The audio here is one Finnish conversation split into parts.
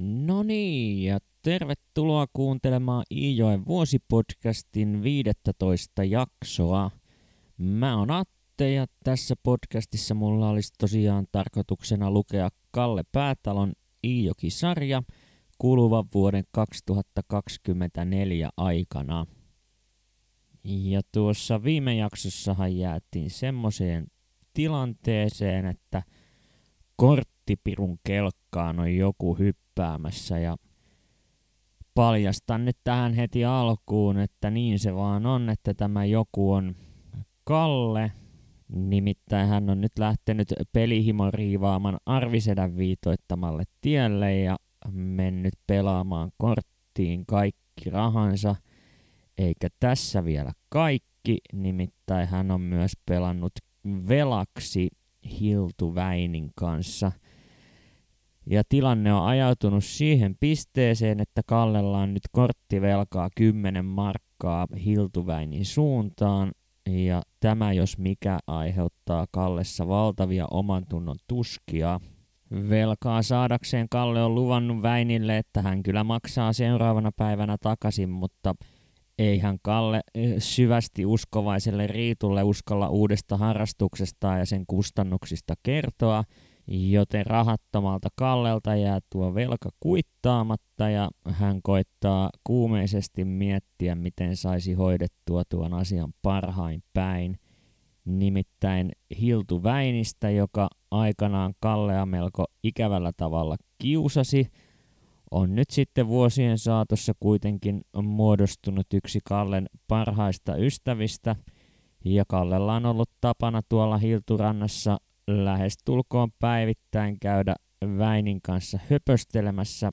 No niin, ja tervetuloa kuuntelemaan Iijoen vuosipodcastin 15 jaksoa. Mä oon Atte ja tässä podcastissa mulla olisi tosiaan tarkoituksena lukea Kalle Päätalon Iijoki-sarja kuluvan vuoden 2024 aikana. Ja tuossa viime jaksossahan jäätiin semmoiseen tilanteeseen, että korttipirun kelkkaan on joku hyppäämässä ja paljastan nyt tähän heti alkuun, että niin se vaan on, että tämä joku on Kalle. Nimittäin hän on nyt lähtenyt pelihimon riivaaman Arvisedän viitoittamalle tielle ja mennyt pelaamaan korttiin kaikki rahansa. Eikä tässä vielä kaikki, nimittäin hän on myös pelannut velaksi Hiltu Väinin kanssa. Ja tilanne on ajautunut siihen pisteeseen, että Kallella on nyt korttivelkaa 10 markkaa Hiltuväinin suuntaan. Ja tämä jos mikä aiheuttaa Kallessa valtavia oman tunnon tuskia. Velkaa saadakseen Kalle on luvannut Väinille, että hän kyllä maksaa seuraavana päivänä takaisin, mutta eihän Kalle eh, syvästi uskovaiselle Riitulle uskalla uudesta harrastuksesta ja sen kustannuksista kertoa, joten rahattomalta Kallelta jää tuo velka kuittaamatta ja hän koittaa kuumeisesti miettiä, miten saisi hoidettua tuon asian parhain päin. Nimittäin Hiltu Väinistä, joka aikanaan Kallea melko ikävällä tavalla kiusasi – on nyt sitten vuosien saatossa kuitenkin muodostunut yksi Kallen parhaista ystävistä, ja Kallella on ollut tapana tuolla Hilturannassa lähestulkoon päivittäin käydä Väinin kanssa höpöstelemässä,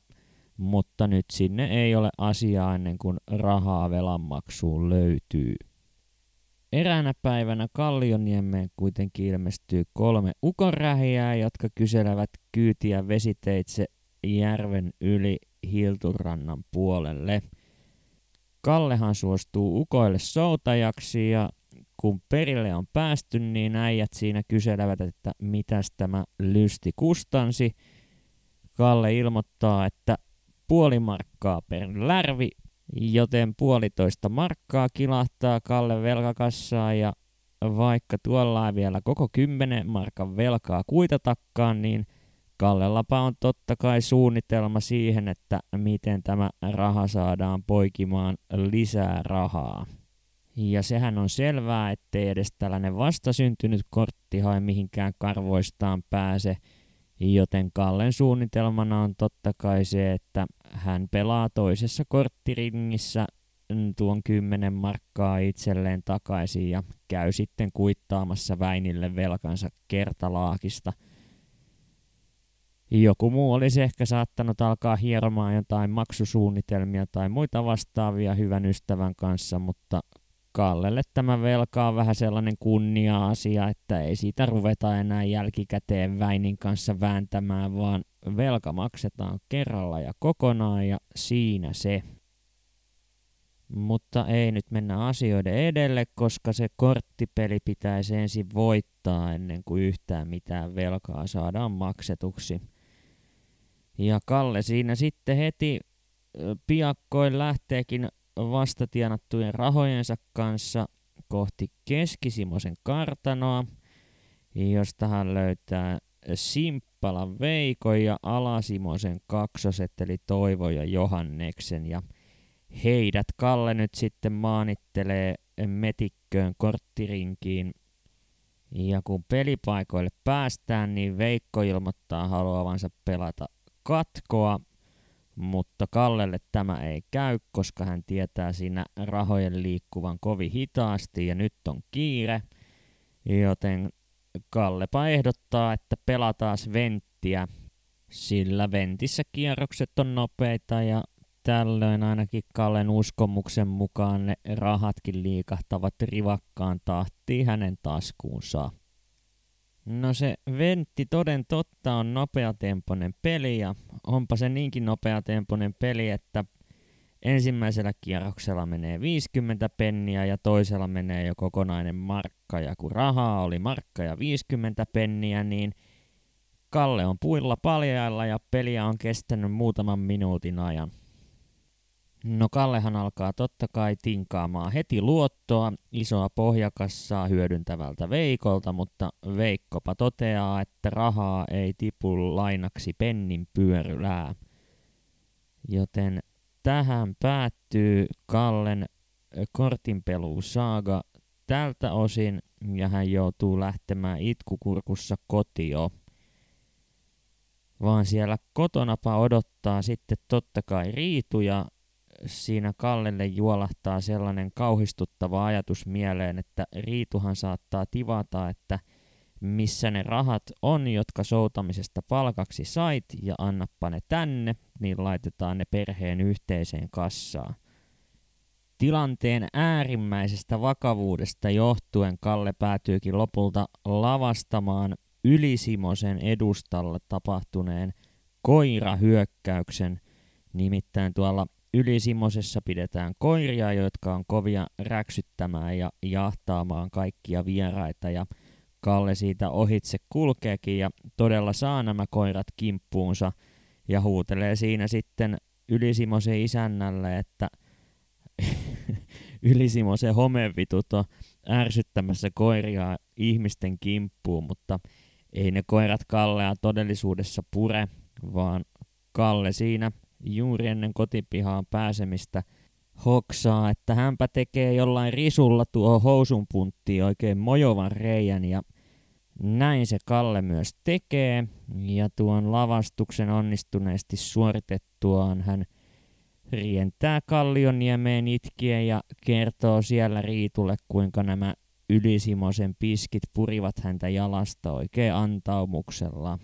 mutta nyt sinne ei ole asiaa ennen kuin rahaa velanmaksuun löytyy. Eräänä päivänä Kallioniemeen kuitenkin ilmestyy kolme ukonrähiää, jotka kyselevät kyytiä vesiteitse järven yli Hilturannan puolelle. Kallehan suostuu ukoille soutajaksi ja kun perille on päästy, niin äijät siinä kyselevät, että mitäs tämä lysti kustansi. Kalle ilmoittaa, että puoli markkaa per lärvi, joten puolitoista markkaa kilahtaa Kalle velkakassaa ja vaikka tuolla ei vielä koko kymmenen markan velkaa kuitatakkaan, niin – Kallellapa on totta kai suunnitelma siihen, että miten tämä raha saadaan poikimaan lisää rahaa. Ja sehän on selvää, ettei edes tällainen vastasyntynyt kortti hae mihinkään karvoistaan pääse, joten Kallen suunnitelmana on totta kai se, että hän pelaa toisessa korttiringissä tuon 10 markkaa itselleen takaisin ja käy sitten kuittaamassa Väinille velkansa kertalaakista – joku muu olisi ehkä saattanut alkaa hieromaan jotain maksusuunnitelmia tai muita vastaavia hyvän ystävän kanssa, mutta Kallelle tämä velka on vähän sellainen kunnia-asia, että ei siitä ruveta enää jälkikäteen Väinin kanssa vääntämään, vaan velka maksetaan kerralla ja kokonaan ja siinä se. Mutta ei nyt mennä asioiden edelle, koska se korttipeli pitäisi ensin voittaa ennen kuin yhtään mitään velkaa saadaan maksetuksi. Ja Kalle siinä sitten heti piakkoin lähteekin vastatienattujen rahojensa kanssa kohti Keskisimosen kartanoa, josta hän löytää Simppalan Veiko ja Alasimosen kaksoset eli Toivo ja Johanneksen. Ja heidät Kalle nyt sitten maanittelee metikköön korttirinkiin. Ja kun pelipaikoille päästään, niin Veikko ilmoittaa haluavansa pelata katkoa, mutta Kallelle tämä ei käy, koska hän tietää siinä rahojen liikkuvan kovin hitaasti ja nyt on kiire, joten Kallepa ehdottaa, että pelataan venttiä, sillä ventissä kierrokset on nopeita ja tällöin ainakin Kallen uskomuksen mukaan ne rahatkin liikahtavat rivakkaan tahtiin hänen taskuunsa. No se Ventti toden totta on nopeatempoinen peli ja onpa se niinkin nopeatempoinen peli, että ensimmäisellä kierroksella menee 50 penniä ja toisella menee jo kokonainen markka ja kun rahaa oli markka ja 50 penniä, niin Kalle on puilla paljailla ja peliä on kestänyt muutaman minuutin ajan. No Kallehan alkaa totta kai tinkaamaan heti luottoa isoa pohjakassaa hyödyntävältä Veikolta, mutta Veikkopa toteaa, että rahaa ei tipu lainaksi pennin pyörylää. Joten tähän päättyy Kallen kortinpelusaaga tältä osin ja hän joutuu lähtemään itkukurkussa kotio. Vaan siellä kotonapa odottaa sitten totta kai Riitu ja siinä Kallelle juolahtaa sellainen kauhistuttava ajatus mieleen, että Riituhan saattaa tivata, että missä ne rahat on, jotka soutamisesta palkaksi sait, ja annappa ne tänne, niin laitetaan ne perheen yhteiseen kassaan. Tilanteen äärimmäisestä vakavuudesta johtuen Kalle päätyykin lopulta lavastamaan Ylisimosen edustalla tapahtuneen koirahyökkäyksen, nimittäin tuolla Ylisimosessa pidetään koiria, jotka on kovia räksyttämään ja jahtaamaan kaikkia vieraita. Ja Kalle siitä ohitse kulkeekin ja todella saa nämä koirat kimppuunsa ja huutelee siinä sitten Ylisimosen isännälle, että Ylisimosen homevitut on ärsyttämässä koiria ihmisten kimppuun, mutta ei ne koirat Kallea todellisuudessa pure, vaan Kalle siinä juuri ennen kotipihaan pääsemistä hoksaa, että hänpä tekee jollain risulla tuo housun punttiin oikein mojovan reijän ja näin se Kalle myös tekee ja tuon lavastuksen onnistuneesti suoritettuaan hän rientää Kallioniemeen itkien ja kertoo siellä Riitulle, kuinka nämä Ylisimosen piskit purivat häntä jalasta oikein antaumuksella.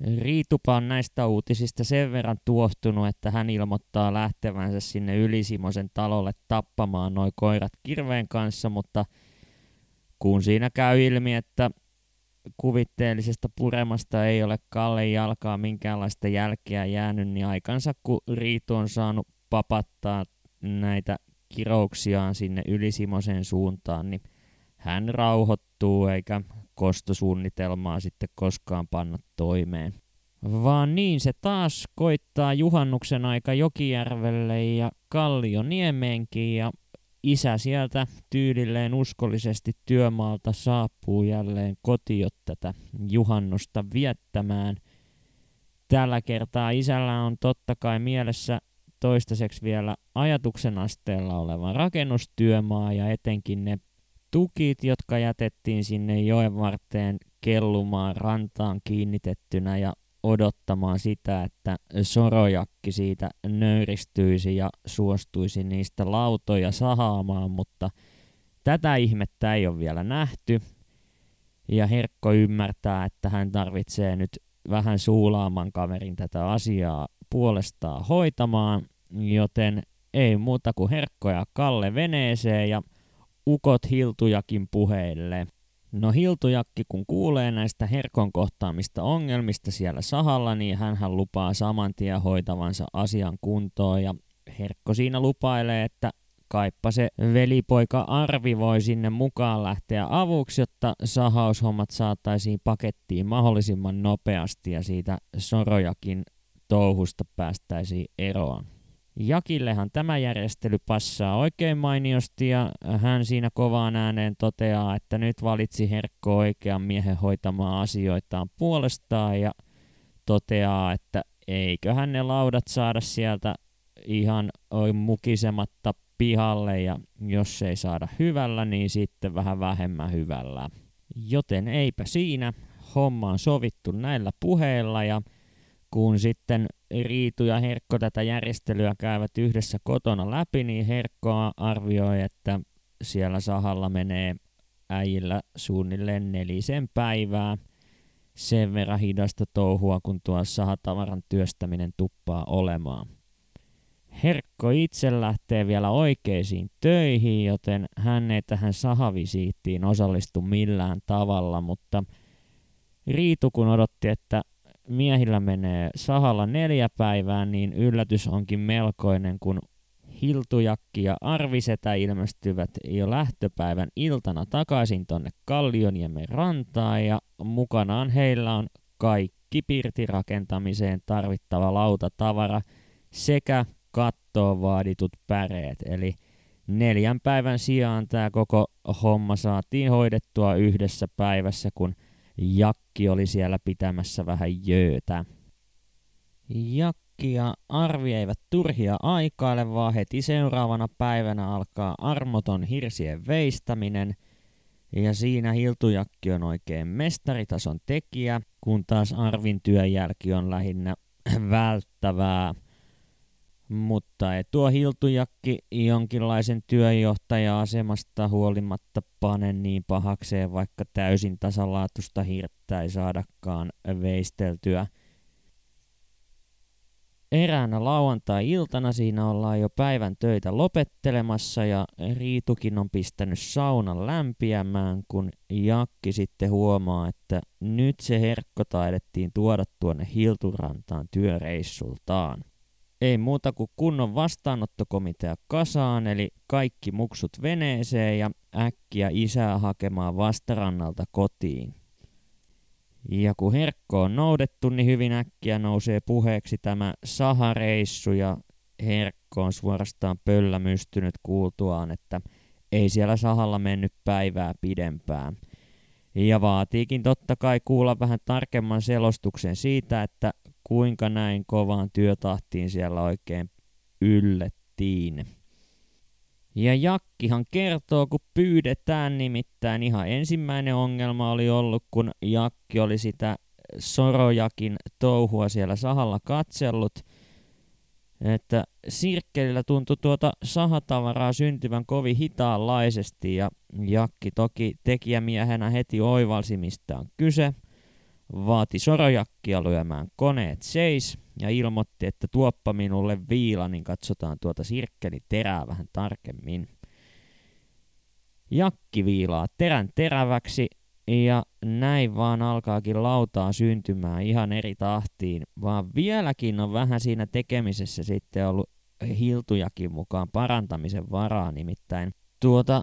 Riitupa on näistä uutisista sen verran tuohtunut, että hän ilmoittaa lähtevänsä sinne Ylisimosen talolle tappamaan noin koirat kirveen kanssa, mutta kun siinä käy ilmi, että kuvitteellisesta puremasta ei ole Kalle jalkaa minkäänlaista jälkeä jäänyt, niin aikansa kun Riitu on saanut papattaa näitä kirouksiaan sinne Ylisimosen suuntaan, niin hän rauhoittuu eikä kostosuunnitelmaa sitten koskaan panna toimeen. Vaan niin se taas koittaa juhannuksen aika Jokijärvelle ja Kallioniemeenkin ja isä sieltä tyylilleen uskollisesti työmaalta saapuu jälleen kotiot tätä juhannusta viettämään. Tällä kertaa isällä on totta kai mielessä toistaiseksi vielä ajatuksen asteella oleva rakennustyömaa ja etenkin ne tukit, jotka jätettiin sinne joen varteen kellumaan rantaan kiinnitettynä ja odottamaan sitä, että sorojakki siitä nöyristyisi ja suostuisi niistä lautoja sahaamaan, mutta tätä ihmettä ei ole vielä nähty. Ja Herkko ymmärtää, että hän tarvitsee nyt vähän suulaaman kaverin tätä asiaa puolestaan hoitamaan, joten ei muuta kuin Herkko ja Kalle veneeseen ja ukot Hiltujakin puheille. No Hiltujakki kun kuulee näistä Herkon kohtaamista ongelmista siellä sahalla, niin hän lupaa saman tien hoitavansa asian kuntoon ja Herkko siinä lupailee, että kaippa se velipoika Arvi voi sinne mukaan lähteä avuksi, jotta sahaushommat saataisiin pakettiin mahdollisimman nopeasti ja siitä Sorojakin touhusta päästäisiin eroon. Jakillehan tämä järjestely passaa oikein mainiosti ja hän siinä kovaan ääneen toteaa, että nyt valitsi Herkko oikean miehen hoitamaan asioitaan puolestaan ja toteaa, että eiköhän ne laudat saada sieltä ihan mukisematta pihalle ja jos ei saada hyvällä, niin sitten vähän vähemmän hyvällä. Joten eipä siinä, homma on sovittu näillä puheilla ja kun sitten Riitu ja Herkko tätä järjestelyä käyvät yhdessä kotona läpi, niin Herkko arvioi, että siellä sahalla menee äijillä suunnilleen nelisen päivää sen verran hidasta touhua, kun tuo sahatavaran työstäminen tuppaa olemaan. Herkko itse lähtee vielä oikeisiin töihin, joten hän ei tähän sahavisiittiin osallistu millään tavalla, mutta Riitu kun odotti, että miehillä menee sahalla neljä päivää, niin yllätys onkin melkoinen, kun Hiltujakki ja Arvisetä ilmestyvät jo lähtöpäivän iltana takaisin tonne Kallioniemen rantaan ja mukanaan heillä on kaikki pirtirakentamiseen tarvittava lautatavara sekä kattoon vaaditut päreet. Eli neljän päivän sijaan tämä koko homma saatiin hoidettua yhdessä päivässä, kun Jakki oli siellä pitämässä vähän jöötä. Jakki ja Arvi eivät turhia aikaile, vaan heti seuraavana päivänä alkaa armoton hirsien veistäminen – ja siinä Hiltujakki on oikein mestaritason tekijä, kun taas Arvin työnjälki on lähinnä välttävää. Mutta tuo Hiltujakki jonkinlaisen työjohtaja-asemasta huolimatta pane niin pahakseen, vaikka täysin tasalaatusta hirttä ei saadakaan veisteltyä – eräänä lauantai-iltana siinä ollaan jo päivän töitä lopettelemassa ja Riitukin on pistänyt saunan lämpiämään, kun Jakki sitten huomaa, että nyt se herkko taidettiin tuoda tuonne Hilturantaan työreissultaan. Ei muuta kuin kunnon vastaanottokomitea kasaan, eli kaikki muksut veneeseen ja äkkiä isää hakemaan vastarannalta kotiin. Ja kun Herkko on noudettu, niin hyvin äkkiä nousee puheeksi tämä sahareissu ja Herkko on suorastaan pöllämystynyt kuultuaan, että ei siellä sahalla mennyt päivää pidempään. Ja vaatiikin totta kai kuulla vähän tarkemman selostuksen siitä, että kuinka näin kovaan työtahtiin siellä oikein yllettiin. Ja Jakkihan kertoo, kun pyydetään nimittäin ihan ensimmäinen ongelma oli ollut, kun Jakki oli sitä Sorojakin touhua siellä sahalla katsellut, että sirkkelillä tuntui tuota sahatavaraa syntyvän kovin hitaanlaisesti ja Jakki toki tekijämiehenä heti oivalsi mistä on kyse, vaati Sorojakkia lyömään koneet seis ja ilmoitti, että tuoppa minulle viila, niin katsotaan tuota sirkkeli terää vähän tarkemmin. Jakki viilaa terän teräväksi ja näin vaan alkaakin lautaa syntymään ihan eri tahtiin, vaan vieläkin on vähän siinä tekemisessä sitten ollut hiltujakin mukaan parantamisen varaa, nimittäin tuota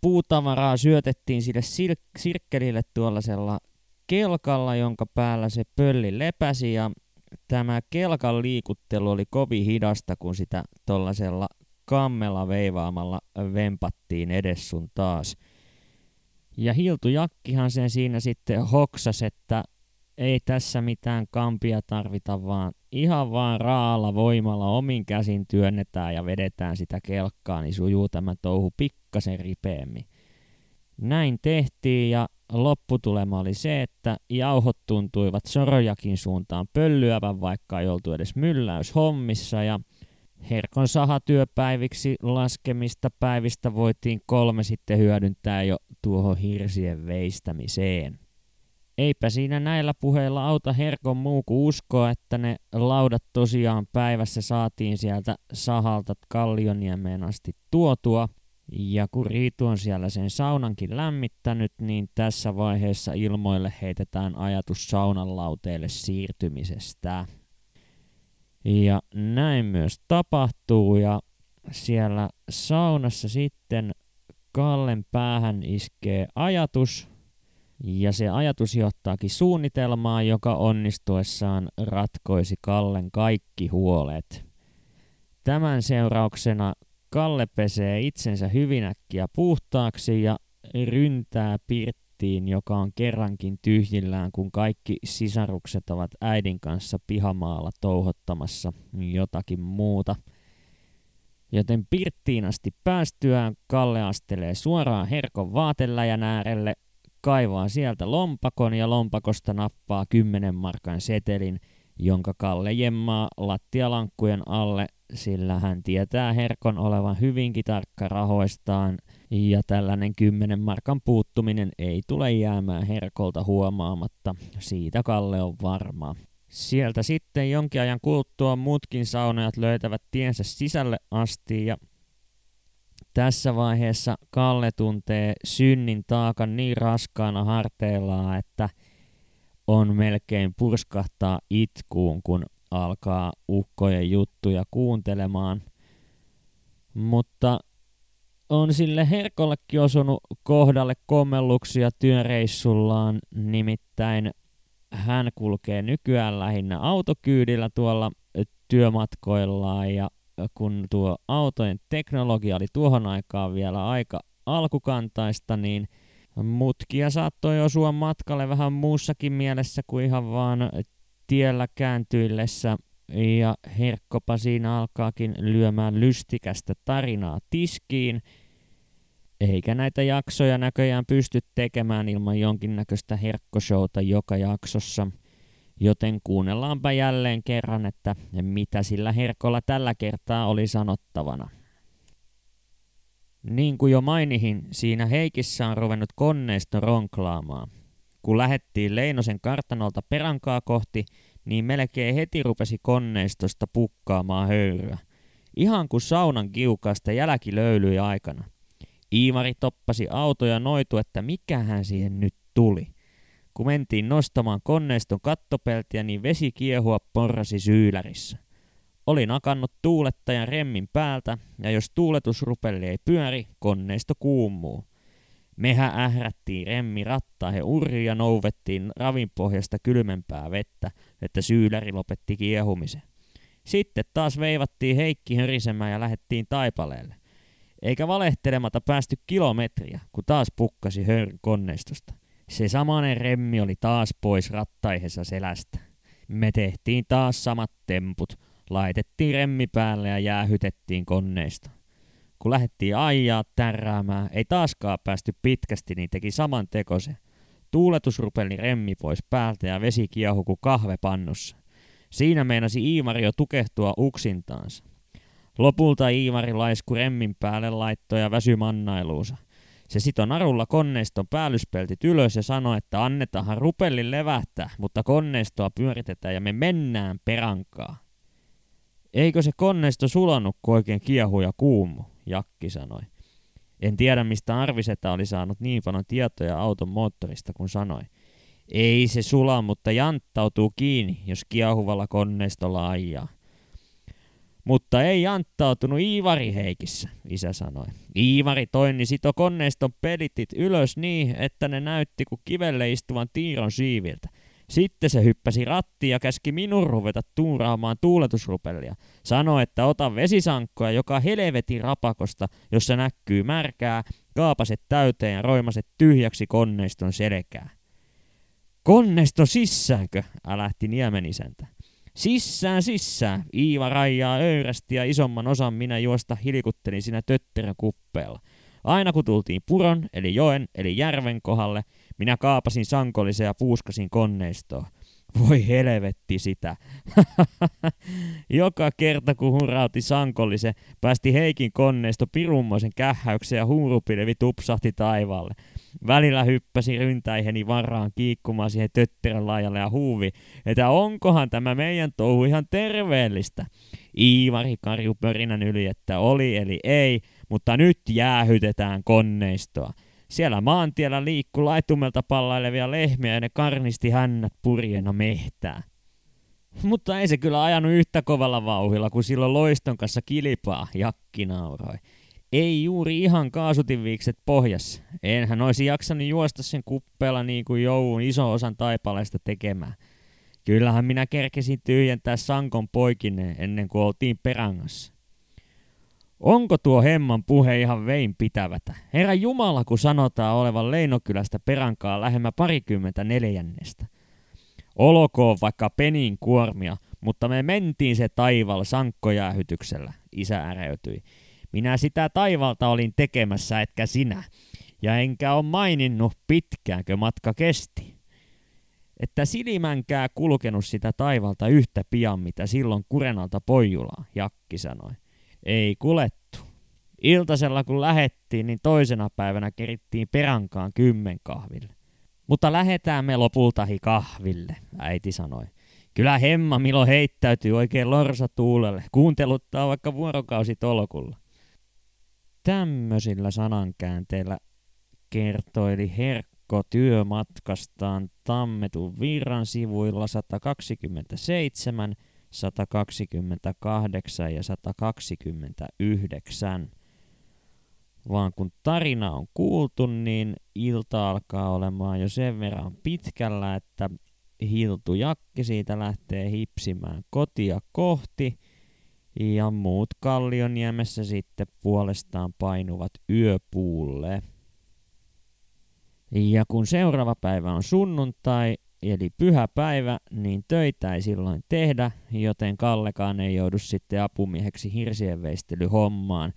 puutavaraa syötettiin sille sir- sirkkelille tuollaisella kelkalla, jonka päällä se pölli lepäsi ja tämä kelkan liikuttelu oli kovin hidasta, kun sitä tuollaisella kammella veivaamalla vempattiin edes sun taas. Ja Hiltu Jakkihan sen siinä sitten hoksas, että ei tässä mitään kampia tarvita, vaan ihan vaan raalla voimalla omin käsin työnnetään ja vedetään sitä kelkkaa, niin sujuu tämä touhu pikkasen ripeämmin. Näin tehtiin ja lopputulema oli se, että jauhot tuntuivat Sorojakin suuntaan pöllyävän, vaikka ei oltu edes mylläys hommissa ja Herkon sahatyöpäiviksi laskemista päivistä voitiin kolme sitten hyödyntää jo tuohon hirsien veistämiseen. Eipä siinä näillä puheilla auta Herkon muu kuin uskoa, että ne laudat tosiaan päivässä saatiin sieltä sahalta Kallioniemeen asti tuotua – ja kun Riitu on siellä sen saunankin lämmittänyt, niin tässä vaiheessa ilmoille heitetään ajatus saunan lauteelle siirtymisestä. Ja näin myös tapahtuu ja siellä saunassa sitten Kallen päähän iskee ajatus, ja se ajatus johtaakin suunnitelmaan, joka onnistuessaan ratkoisi Kallen kaikki huolet. Tämän seurauksena Kalle pesee itsensä hyvin äkkiä puhtaaksi ja ryntää pirttiin, joka on kerrankin tyhjillään, kun kaikki sisarukset ovat äidin kanssa pihamaalla touhottamassa jotakin muuta. Joten pirttiin asti päästyään Kalle astelee suoraan Herkon vaateläjän äärelle, kaivaa sieltä lompakon ja lompakosta nappaa 10 markan setelin, jonka Kalle jemmaa lattialankkujen alle sillä hän tietää Herkon olevan hyvinkin tarkka rahoistaan, ja tällainen 10 markan puuttuminen ei tule jäämään Herkolta huomaamatta, siitä Kalle on varma. Sieltä sitten jonkin ajan kuluttua muutkin saunajat löytävät tiensä sisälle asti ja tässä vaiheessa Kalle tuntee synnin taakan niin raskaana harteillaan, että on melkein purskahtaa itkuun, kun alkaa ukkojen juttuja kuuntelemaan. Mutta on sille Herkollekin osunut kohdalle kommelluksia työreissullaan, nimittäin hän kulkee nykyään lähinnä autokyydillä tuolla työmatkoillaan ja kun tuo autojen teknologia oli tuohon aikaan vielä aika alkukantaista, niin mutkia saattoi osua matkalle vähän muussakin mielessä kuin ihan vaan tiellä kääntyillessä ja Herkkopa siinä alkaakin lyömään lystikästä tarinaa tiskiin, eikä näitä jaksoja näköjään pysty tekemään ilman jonkinnäköistä herkkoshowta joka jaksossa. Joten kuunnellaanpa jälleen kerran, että mitä sillä herkolla tällä kertaa oli sanottavana. Niin kuin jo mainihin, siinä Heikissä on ruvennut koneisto ronklaamaan. Kun lähettiin Leinosen kartanolta perankaa kohti, niin melkein heti rupesi konneistosta pukkaamaan höyryä. Ihan kuin saunan kiukaasta jälki löylyi aikana. Iimari toppasi auto ja noitu, että mikähän siihen nyt tuli. Kun mentiin nostamaan konneiston kattopeltiä, niin vesi kiehua porrasi syylärissä. Oli nakannut tuulettajan remmin päältä, ja jos tuuletusrupelli ei pyöri, konneisto kuumuu. Mehän ährättiin remmi rattaihin urri ja nouvettiin ravinpohjasta kylmempää vettä, että syyläri lopetti kiehumisen. Sitten taas veivattiin Heikki hörisemään ja lähettiin taipaleelle. Eikä valehtelematta päästy kilometriä, kun taas pukkasi hörn konneistosta. Se samanen remmi oli taas pois rattaihessa selästä. Me tehtiin taas samat temput, laitettiin remmi päälle ja jäähytettiin konneista. Kun lähdettiin ajaa tärräämään, ei taaskaan päästy pitkästi, niin teki saman tekose. Tuuletus rupeli remmi pois päältä ja vesi kiehu kuin kahve pannussa. Siinä meinasi Iimari jo tukehtua uksintaansa. Lopulta Iimari laisku remmin päälle laittoi ja väsy mannailuunsa. Se sitoi narulla konneiston päällyspeltit ylös ja sanoi, että annetahan rupellin levähtää, mutta konneistoa pyöritetään ja me mennään perankaa. Eikö se konneisto sulannut, kun oikein kiehu ja kuumu, Jakki sanoi. En tiedä, mistä Arviseta oli saanut niin paljon tietoja auton moottorista, kun sanoi. Ei se sula, mutta janttautuu kiinni, jos kiehuvalla konneistolla ajaa. Mutta ei anttautunut Iivari Heikissä, isä sanoi. Iivari toini sito konneiston pelitit ylös niin, että ne näytti kuin kivelle istuvan tiiron siiviltä. Sitten se hyppäsi rattiin ja käski minun ruveta tuuraamaan tuuletusrupellia. Sanoi, että ota vesisankkoja joka helvetin rapakosta, jossa näkyy märkää, kaapaset täyteen ja roimaset tyhjäksi konneiston selkää. Konneisto sissäänkö? älähti Niemen isäntä. Sissään, sissään, Iiva rajaa öyrästi ja isomman osan minä juosta hilikuttelin siinä tötterän kuppeella. Aina kun tultiin puron, eli joen, eli järven kohdalle, minä kaapasin sankollisen ja puuskasin konneistoa. Voi helvetti sitä. Joka kerta kun hurautti sankollisen, päästi Heikin konneisto pirummoisen kähäyksen ja huurupilvi tupsahti taivaalle. Välillä hyppäsi ryntäiheni varaan kiikkumaan siihen tötterän laajalle ja huuvi, että onkohan tämä meidän touhu ihan terveellistä. Iivari karju pörinän yli, että oli eli ei, mutta nyt jäähytetään konneistoa. Siellä maantiellä liikku laitumelta pallailevia lehmiä ja ne karnisti hännät purjena mehtää. Mutta ei se kyllä ajanut yhtä kovalla vauhilla kuin silloin loiston kanssa kilpaa, Jakki nauroi. Ei juuri ihan kaasutinviikset pohjassa. Enhän olisi jaksanut juosta sen kuppeella niin kuin joulun iso osan taipaleesta tekemään. Kyllähän minä kerkesin tyhjentää Sankon poikineen ennen kuin oltiin perangassa. Onko tuo hemman puhe ihan vein pitävätä? Herra Jumala, kun sanotaan olevan Leinokylästä perankaa lähemmä parikymmentä neljännestä. Olokoon vaikka penin kuormia, mutta me mentiin se taival sankkojäähytyksellä, isä äreytyi. Minä sitä taivalta olin tekemässä, etkä sinä. Ja enkä ole maininnut, pitkäänkö matka kesti. Että silmänkää kulkenut sitä taivalta yhtä pian, mitä silloin Kurenalta Pojulaa, Jakki sanoi. Ei kulettu. Iltasella kun lähettiin, niin toisena päivänä kerittiin perankaan kymmenkahville. Mutta lähetään me lopultahi kahville, äiti sanoi. Kyllä hemma Milo heittäytyy oikein lorsatuulelle, kuunteluttaa vaikka vuorokausi tolkulla. Tämmöisillä sanankäänteillä kertoili Herkko työmatkastaan Tammetun virran sivuilla 127 128 ja 129. Vaan kun tarina on kuultu, niin ilta alkaa olemaan jo sen verran pitkällä, että Hiltujakki siitä lähtee hipsimään kotia kohti ja muut Kallioniemessä sitten puolestaan painuvat yöpuulle. Ja kun seuraava päivä on sunnuntai, eli pyhä päivä, niin töitä ei silloin tehdä, joten Kallekaan ei joudu sitten apumieheksi hirsien veistelyhommaan.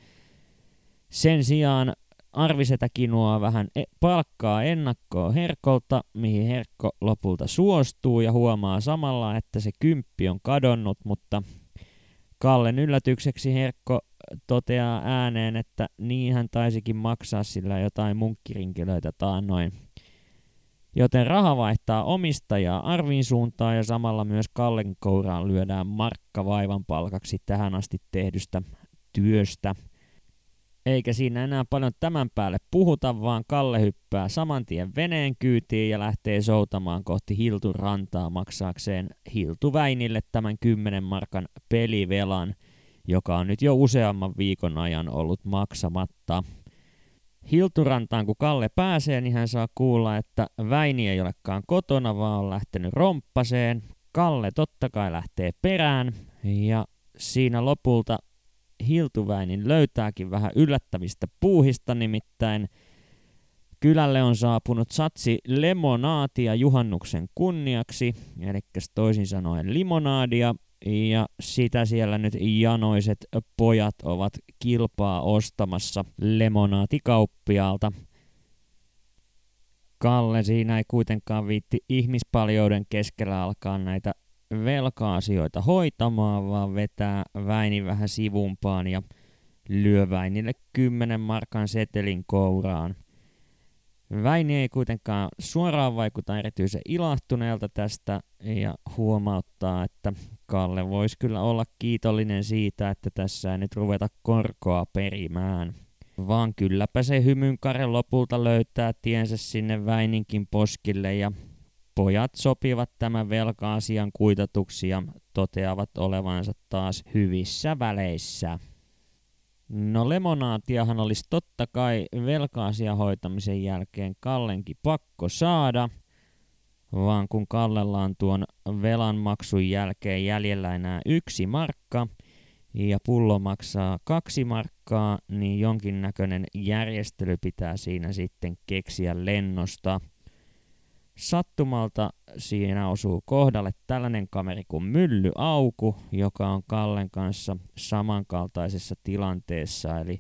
Sen sijaan Arvisetä kinoaa vähän e- palkkaa ennakkoa Herkolta, mihin Herkko lopulta suostuu ja huomaa samalla, että se kymppi on kadonnut, mutta Kallen yllätykseksi Herkko toteaa ääneen, että niin hän taisikin maksaa sillä jotain munkkirinkilöitä taannoin. Joten raha vaihtaa omistajaa Arvin suuntaan ja samalla myös Kallen kouraan lyödään markka vaivan palkaksi tähän asti tehdystä työstä – eikä siinä enää paljon tämän päälle puhuta, vaan Kalle hyppää saman tien veneen kyytiin ja lähtee soutamaan kohti Hiltun rantaa maksaakseen Hiltuväinille tämän 10 markan pelivelan, joka on nyt jo useamman viikon ajan ollut maksamatta. Hilturantaan kun Kalle pääsee, niin hän saa kuulla, että Väini ei olekaan kotona, vaan on lähtenyt romppaseen. Kalle totta kai lähtee perään ja siinä lopulta Hiltuväinin löytääkin vähän yllättävistä puuhista, nimittäin kylälle on saapunut satsi lemonaatia juhannuksen kunniaksi, eli toisin sanoen limonaadia, ja sitä siellä nyt janoiset pojat ovat kilpaa ostamassa lemonaatikauppiaalta. Kalle siinä ei kuitenkaan viitti ihmispaljouden keskellä alkaa näitä velka-asioita hoitamaan, vaan vetää Väini vähän sivumpaan ja lyö Väinille 10 markan setelin kouraan. Väini ei kuitenkaan suoraan vaikuta erityisen ilahtuneelta tästä ja huomauttaa, että Kalle voisi kyllä olla kiitollinen siitä, että tässä ei nyt ruveta korkoa perimään. Vaan kylläpä se hymynkare lopulta löytää tiensä sinne Väininkin poskille ja Pojat sopivat tämän velka-asian kuitatuksi ja toteavat olevansa taas hyvissä väleissä. No lemonaatiahan olisi totta kai velka-asian hoitamisen jälkeen Kallenkin pakko saada, vaan kun Kallella on tuon velan maksun jälkeen jäljellä enää yksi markka ja pullo maksaa kaksi markkaa, niin jonkinnäköinen järjestely pitää siinä sitten keksiä lennosta – Sattumalta siinä osuu kohdalle tällainen kameri kuin Mylly Auku, joka on Kallen kanssa samankaltaisessa tilanteessa, eli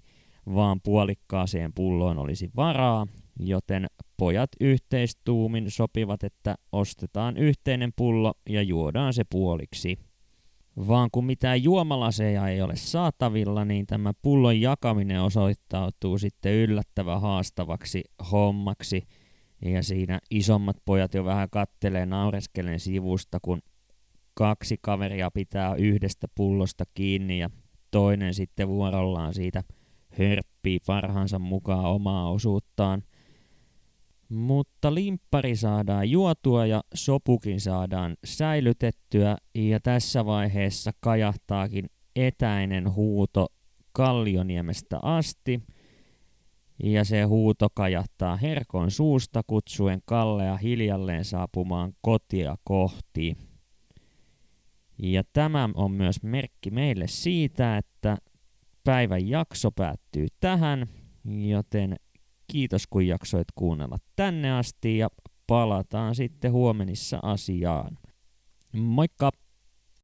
vaan puolikkaaseen pulloon olisi varaa, joten pojat yhteistuumin sopivat, että ostetaan yhteinen pullo ja juodaan se puoliksi. Vaan kun mitään juomalaseja ei ole saatavilla, niin tämä pullon jakaminen osoittautuu sitten yllättävän haastavaksi hommaksi – ja siinä isommat pojat jo vähän kattelee naureskelen sivusta, kun kaksi kaveria pitää yhdestä pullosta kiinni ja toinen sitten vuorollaan siitä hörppii parhaansa mukaan omaa osuuttaan. Mutta limppari saadaan juotua ja sopukin saadaan säilytettyä ja tässä vaiheessa kajahtaakin etäinen huuto Kallioniemestä asti – ja se huuto kajahtaa Herkon suusta kutsuen Kallea hiljalleen saapumaan kotia kohti. Ja tämä on myös merkki meille siitä, että päivän jakso päättyy tähän, joten kiitos kun jaksoit kuunnella tänne asti ja palataan sitten huomenissa asiaan. Moikka!